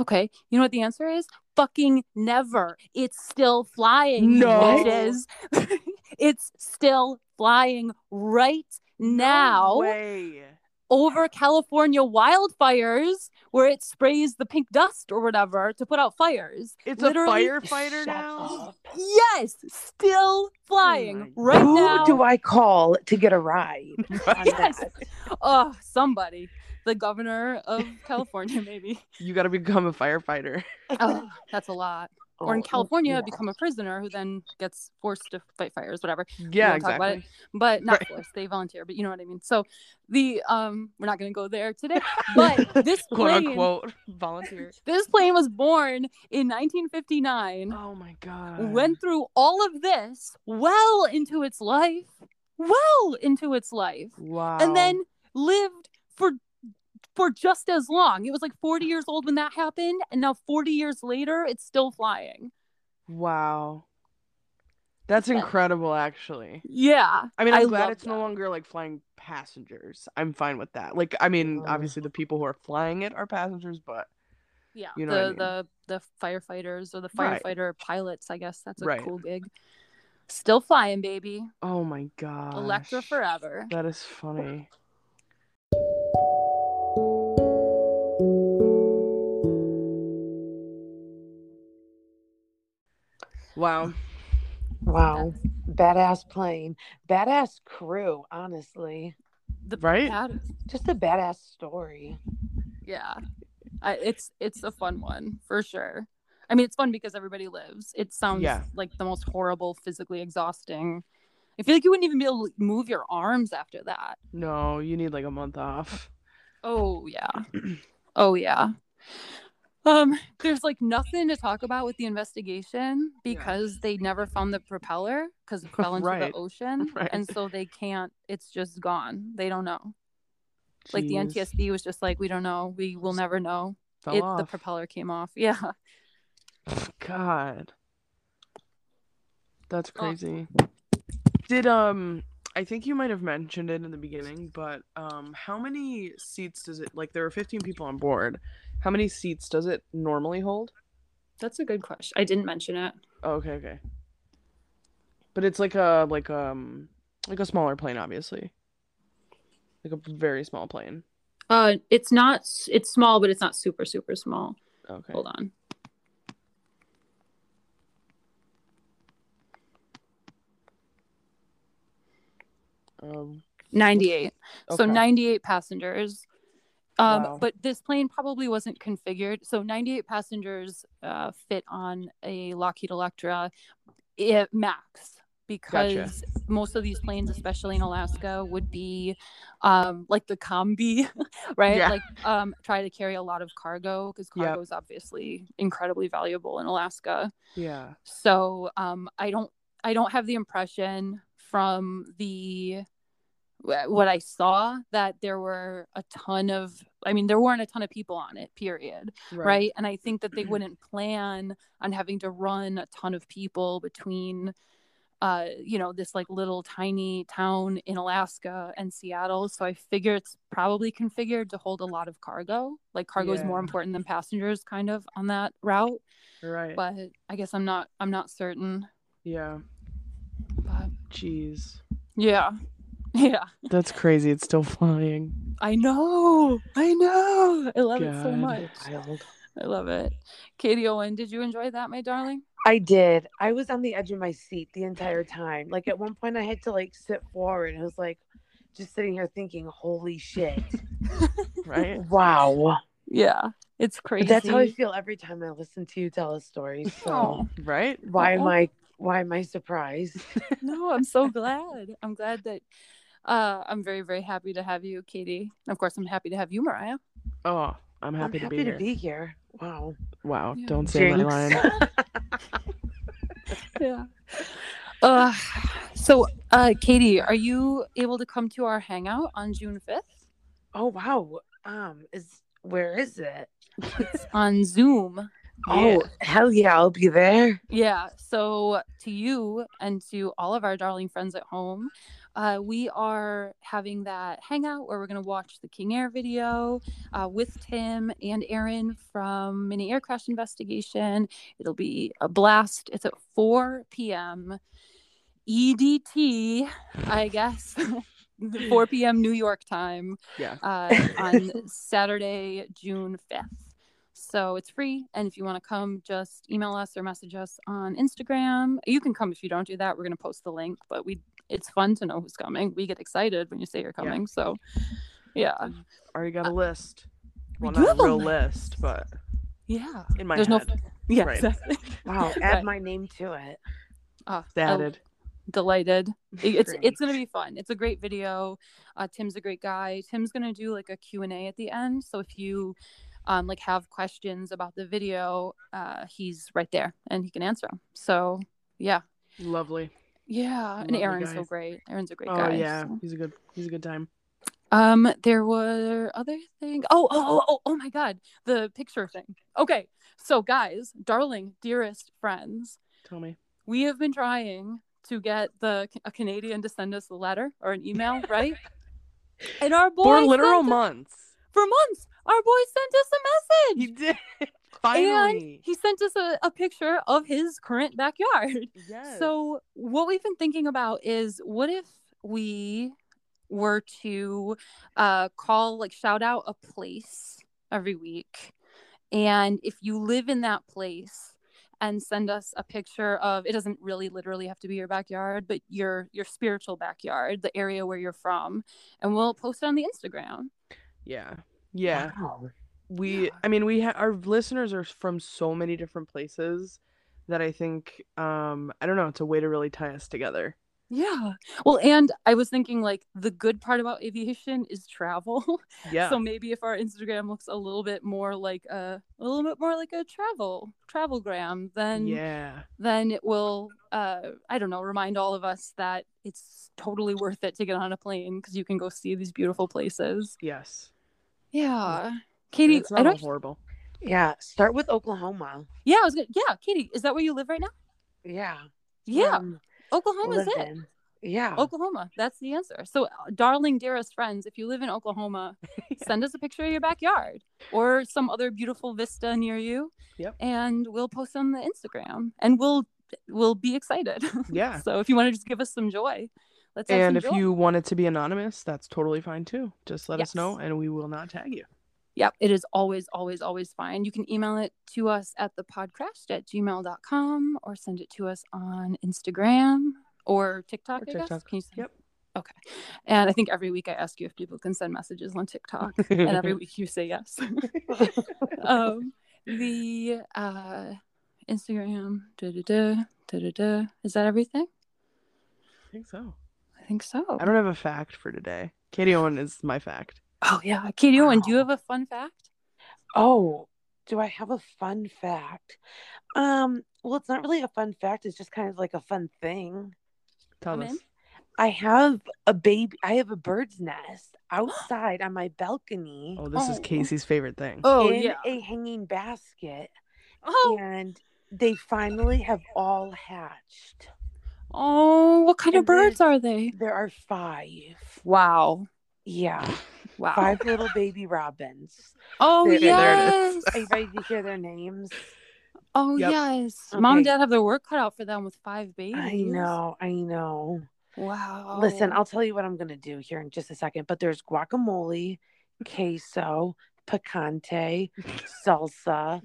Okay. You know what the answer is? Fucking never. It's still flying. No. Bitches. it's still flying right now No way. over California wildfires where it sprays the pink dust or whatever to put out fires. It's Literally- a firefighter Shut now. up. Yes, still flying oh my right Who now. Who do I call to get a ride Yes. that? Oh, somebody. The governor of California, maybe. You got to become a firefighter. Oh, that's a lot. or in Oh, California, yeah. become a prisoner who then gets forced to fight fires, whatever. Yeah, wanna talk about exactly. But not Right. forced; they volunteer. But you know what I mean. So the um, we're not going to go there today. But this Quote plane, unquote volunteer. this plane was born in 1959. Oh my god. Went through all of this well into its life, well into its life, Wow. and then lived for for just as long. It was like 40 years old when that happened, and now 40 years later, it's still flying. Wow. That's incredible, actually. Yeah. I mean, I'm I glad it's no longer like flying passengers. I'm fine with that. Like, I mean, Mm. obviously the people who are flying it are passengers, but Yeah. You know the I mean. the the firefighters or the Right. firefighter pilots, I guess that's a Right. cool gig. Still flying, baby. oh my god. Electra forever. That is funny. Wow. Wow. Badass plane. Badass crew, honestly. The Right? bad- Just a badass story. yeah. I, it's it's a fun one for sure. I mean, it's fun because everybody lives. It sounds Yeah. like the most horrible, physically exhausting. I feel like you wouldn't even be able to move your arms after that. No, you need like a month off. Oh yeah. Oh yeah. Um, there's like nothing to talk about with the investigation because they never found the propeller because it fell into Right. the ocean, Right. and so they can't. It's just gone. They don't know. Like the NTSB was just like, we don't know. We will never know. Fell It the propeller came off. Yeah. God. That's Oh. crazy. Did um I think you might have mentioned it in the beginning, but um how many seats does it like there are 15 people on board. How many seats does it normally hold? That's a good question. I didn't mention it. Oh, okay, okay. But it's like a like um like a smaller plane obviously. Like a very small plane. Uh, it's not. It's small, but it's not super super small. Okay. Hold on. Um 98. So 98 passengers. Um, Wow. But this plane probably wasn't configured. So 98 passengers uh, fit on a Lockheed Electra it, max. because most of these planes, especially in Alaska, would be um, like the combi, right? Yeah. Like um, try to carry a lot of cargo because Yep. cargo is obviously incredibly valuable in Alaska. Yeah. So um, I don't I don't have the impression from the what I saw that there were a ton of I mean there weren't a ton of people on it period right, and I think that they wouldn't plan on having to run a ton of people between uh you know this like little tiny town in Alaska and Seattle. So I figure it's probably configured to hold a lot of cargo. Like cargo is more important than passengers kind of on that route. Right. but I guess I'm not I'm not certain. Yeah. but Jeez. yeah yeah That's crazy. It's still flying. I know I know I love it so much Wild. I love it Katie Owen did you enjoy that my darling I did. I was on the edge of my seat the entire time. Like at one point, I had to like sit forward. I was like, just sitting here thinking, "Holy shit! Right. Wow!" yeah it's crazy But that's how I feel every time I listen to you tell a story. So Oh, Right. why am I? Why am I surprised? no I'm so glad I'm glad that uh I'm very very happy to have you Katie and of course I'm happy to have you Mariah Oh, I'm happy, I'm to, be happy here. to be here. Wow. Wow. Yeah. Don't say my Jinx. line. yeah uh so uh Katie are you able to come to our hangout on June 5th oh wow. Um, is where is it? It's on Zoom Oh hell yeah! I'll be there. Yeah. So to you and to all of our darling friends at home, uh, we are having that hangout where we're going to watch the King Air video uh, with Tim and Aaron from Mini Air Crash Investigation. It'll be a blast. It's at 4 p.m. EDT, I guess. 4 p.m. New York time Yeah. uh, on Saturday, June 5th. So it's free. And if you want to come, just email us or message us on Instagram. You can come if you don't do that. We're going to post the link, but we it's fun to know who's coming. We get excited when you say you're Yeah. coming. So yeah. Already got a list. we Well, do not have a a real list. list, but Yeah. in my There's no. Yeah, Right. exactly. Wow. Add Right. my name to it. It's added. delighted it's Great. it's gonna be fun it's a great video uh tim's a great guy tim's gonna do like a q&a at the end so if you um like have questions about the video uh he's right there and he can answer them so yeah Lovely. yeah and Lovely aaron's so great aaron's a great Oh guy yeah. so. He's a good he's a good time. um there were other things oh, oh oh oh oh my god the picture thing okay so guys darling dearest friends Tell me. we have been trying to get the a Canadian to send us a letter or an email, right? And our boy For literal months. for months, our boy sent us a message. He did. And Finally. he sent us a, a picture of his current backyard. yes. So what we've been thinking about is what if we were to uh call like shout out a place every week and if you live in that place and send us a picture of it doesn't really literally have to be your backyard but your your spiritual backyard the area where you're from and we'll post it on the instagram Yeah. Yeah. Wow. we i mean we ha- our listeners are from so many different places that i think um i don't know it's a way to really tie us together. Yeah. Well and i was thinking like the good part about aviation is travel. Yeah. So maybe if our Instagram looks a little bit more like a a little bit more like a travel travelgram, then yeah. then it will uh I don't know remind all of us that it's totally worth it to get on a plane because you can go see these beautiful places. yes Yeah, Katie, it's I not don't. horrible Yeah. Start with Oklahoma. Yeah, I was gonna. Yeah, Katie, is that where you live right now? Yeah. Yeah, Um, Oklahoma's live it. in. Yeah. Oklahoma. That's the answer. So, uh, darling, dearest friends, if you live in Oklahoma, send us a picture of your backyard or some other beautiful vista near you. Yep. And we'll post on the Instagram, and we'll we'll be excited. yeah so, if you want to just give us some joy, let's. And if you want it to be anonymous that's totally fine too just let us know and we will not tag you Yep, it is always, always, always fine. You can email it to us at the podcast at gmail.com or send it to us on Instagram or TikTok, Or. TikTok. Can you? Yep. Okay. And I think every week I ask you if people can send messages on TikTok, and every week you say yes. um, the uh, Instagram, da da da da da. Is that everything? I think so. I think so. I don't have a fact for today. Katie Owen is my fact. Oh yeah, Katie Owen, do you have a fun fact? Oh, do I have a fun fact? Um, well, it's not really a fun fact. It's just kind of like a fun thing. Tell I'm us. in. I have a baby. I have a bird's nest outside on my balcony Oh, this is Oh. Casey's favorite thing. Oh in yeah. a hanging basket, Oh, and they finally have all hatched. Oh, what kind of And there's- birds are they? There are five. Wow. Yeah, Wow. five little baby robins. Oh There- there yes. is. Are you ready to hear their names? Oh Yep. yes. Mom and dad have their work cut out for them with five babies. I know, I know. Wow. Listen, I'll tell you what I'm gonna do here in just a second. But there's guacamole, queso, picante, salsa,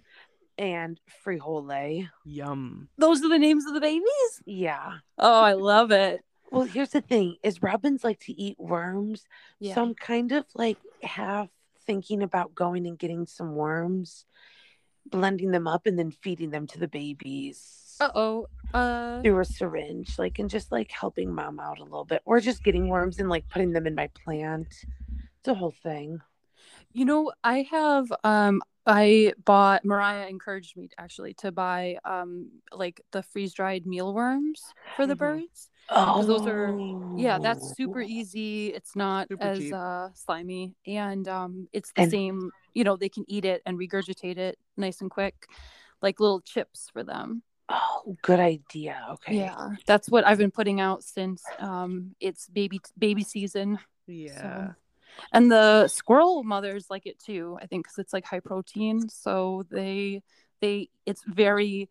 and frijole. Yum. Those are the names of the babies. Yeah. Oh, I love it. Well, here's the thing: is robins like to eat worms. Yeah. So I'm kind of like half thinking about going and getting some worms, blending them up, and then feeding them to the babies. Uh oh. Uh. through a syringe, like and just like helping mom out a little bit, or just getting worms and like putting them in my plant. It's a whole thing. You know, I have um I bought Mariah encouraged me actually to buy um like the freeze dried mealworms for the Mhm. birds. Oh, those are- Yeah, that's super easy. It's not Super as cheap. uh slimy and um it's the And- same, you know, they can eat it and regurgitate it nice and quick like little chips for them. Oh, good idea. Okay. Yeah. That's what I've been putting out since um it's baby baby season. Yeah. And the squirrel mothers like it too, I think, because it's like high protein. So they they it's very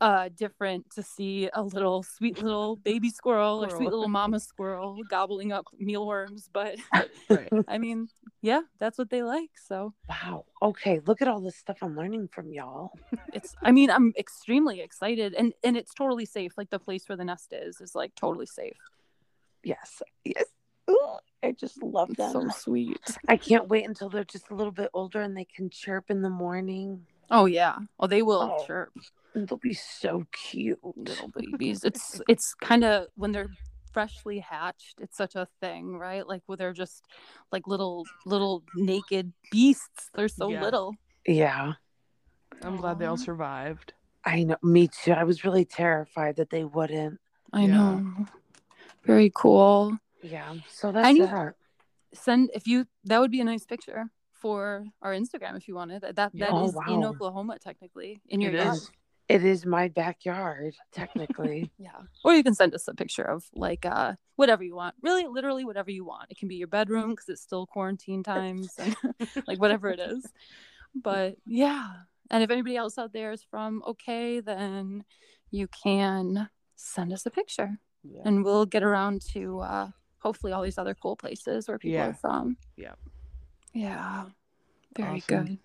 uh different to see a little sweet little baby squirrel or sweet little mama squirrel gobbling up mealworms. But Right. I mean, yeah, that's what they like. So Wow. Okay. Look at all this stuff I'm learning from y'all. it's I mean, I'm extremely excited and and it's totally safe. Like the place where the nest is is like totally safe. Yes. Yes. Ooh, I just love It's them. so sweet. I can't wait until they're just a little bit older and they can chirp in the morning. Oh yeah. Oh, they will Oh. chirp. And they'll be so cute. little babies. It's it's kind of when they're freshly hatched, it's such a thing, right? Like where they're just like little little naked beasts. They're so Yeah. little. Yeah. I'm glad they all survived. I know. Me too. I was really terrified that they wouldn't. I Yeah. know. Very cool. Yeah. So that's I need- that. Send if you that would be a nice picture for our Instagram if you wanted. That that, that Oh, is in. Oklahoma technically in your It yard. is. It is my backyard, technically. Yeah. Or you can send us a picture of like uh whatever you want. Really literally whatever you want. It can be your bedroom because it's still quarantine times and like whatever it is. But yeah. And if anybody else out there is from okay, then you can send us a picture Yeah. and we'll get around to uh hopefully all these other cool places where people Yeah. are from. Yeah. Yeah. Very Awesome. good.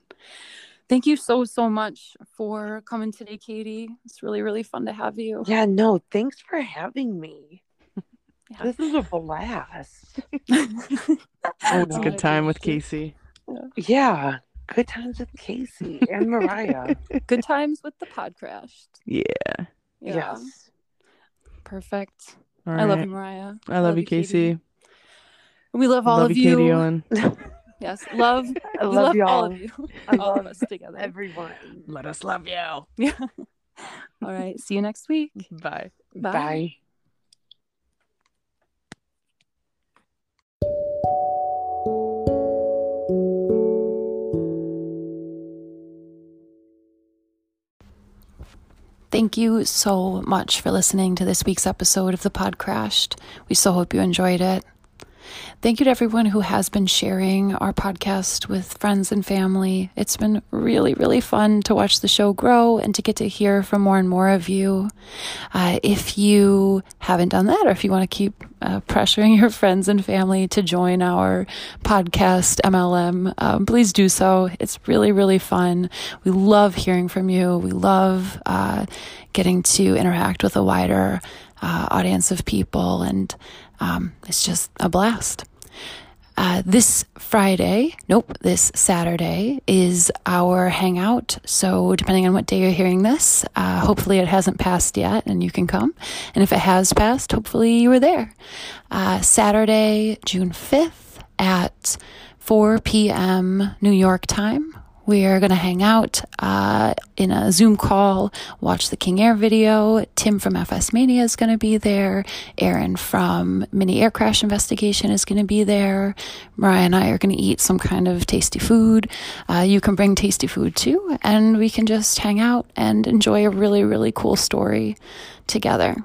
Thank you so so much for coming today, Katie. It's really really fun to have you. yeah, no, thanks for having me. Yeah. This is a blast. Oh, it's Oh, a good oh, time with Casey. Yeah. Good times with Casey and Mariah. Good times with the podcast. Yeah. Yeah. Yes. Perfect. All I love you, Mariah. I love you, Casey. We love all love of you, you. Katie Owen. Yes, love. I love, love y'all. all of you. I all of us together. Everyone. Let us love you. Yeah. All right. See you next week. Bye. Bye. Bye. Thank you so much for listening to this week's episode of The Pod Crashed. We so hope you enjoyed it. Thank you to everyone who has been sharing our podcast with friends and family. It's been really, really fun to watch the show grow and to get to hear from more and more of you. Uh, if you haven't done that, or if you want to keep uh, pressuring your friends and family to join our podcast MLM, um, please do so. It's really, really fun. We love hearing from you. We love uh, getting to interact with a wider uh, audience of people, and um, it's just a blast. Uh, this Friday, nope, this Saturday is our hangout. So, depending on what day you're hearing this, uh, hopefully it hasn't passed yet and you can come. And if it has passed, hopefully you were there. Uh, Saturday, June 5th at 4 p.m. New York time. We are going to hang out uh, in a Zoom call, watch the King Air video. Tim from FS Mania is going to be there. Aaron from Mini Air Crash Investigation is going to be there. Mariah and I are going to eat some kind of tasty food. Uh, you can bring tasty food too, and we can just hang out and enjoy a really, really cool story together.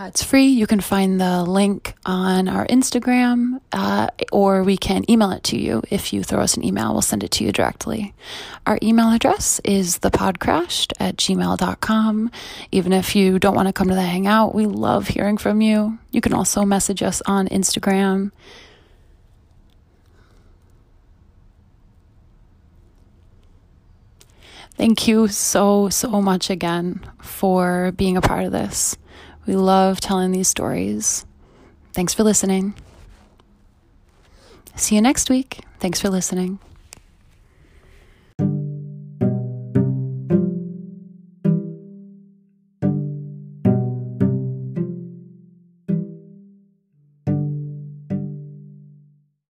Uh, it's free. You can find the link on our Instagram, uh, or we can email it to you. If you throw us an email, we'll send it to you directly. Our email address is thepodcrashed at gmail.com. Even if you don't want to come to the hangout, we love hearing from you. You can also message us on Instagram. Thank you so, so much again for being a part of this. We love telling these stories. Thanks for listening. See you next week. Thanks for listening.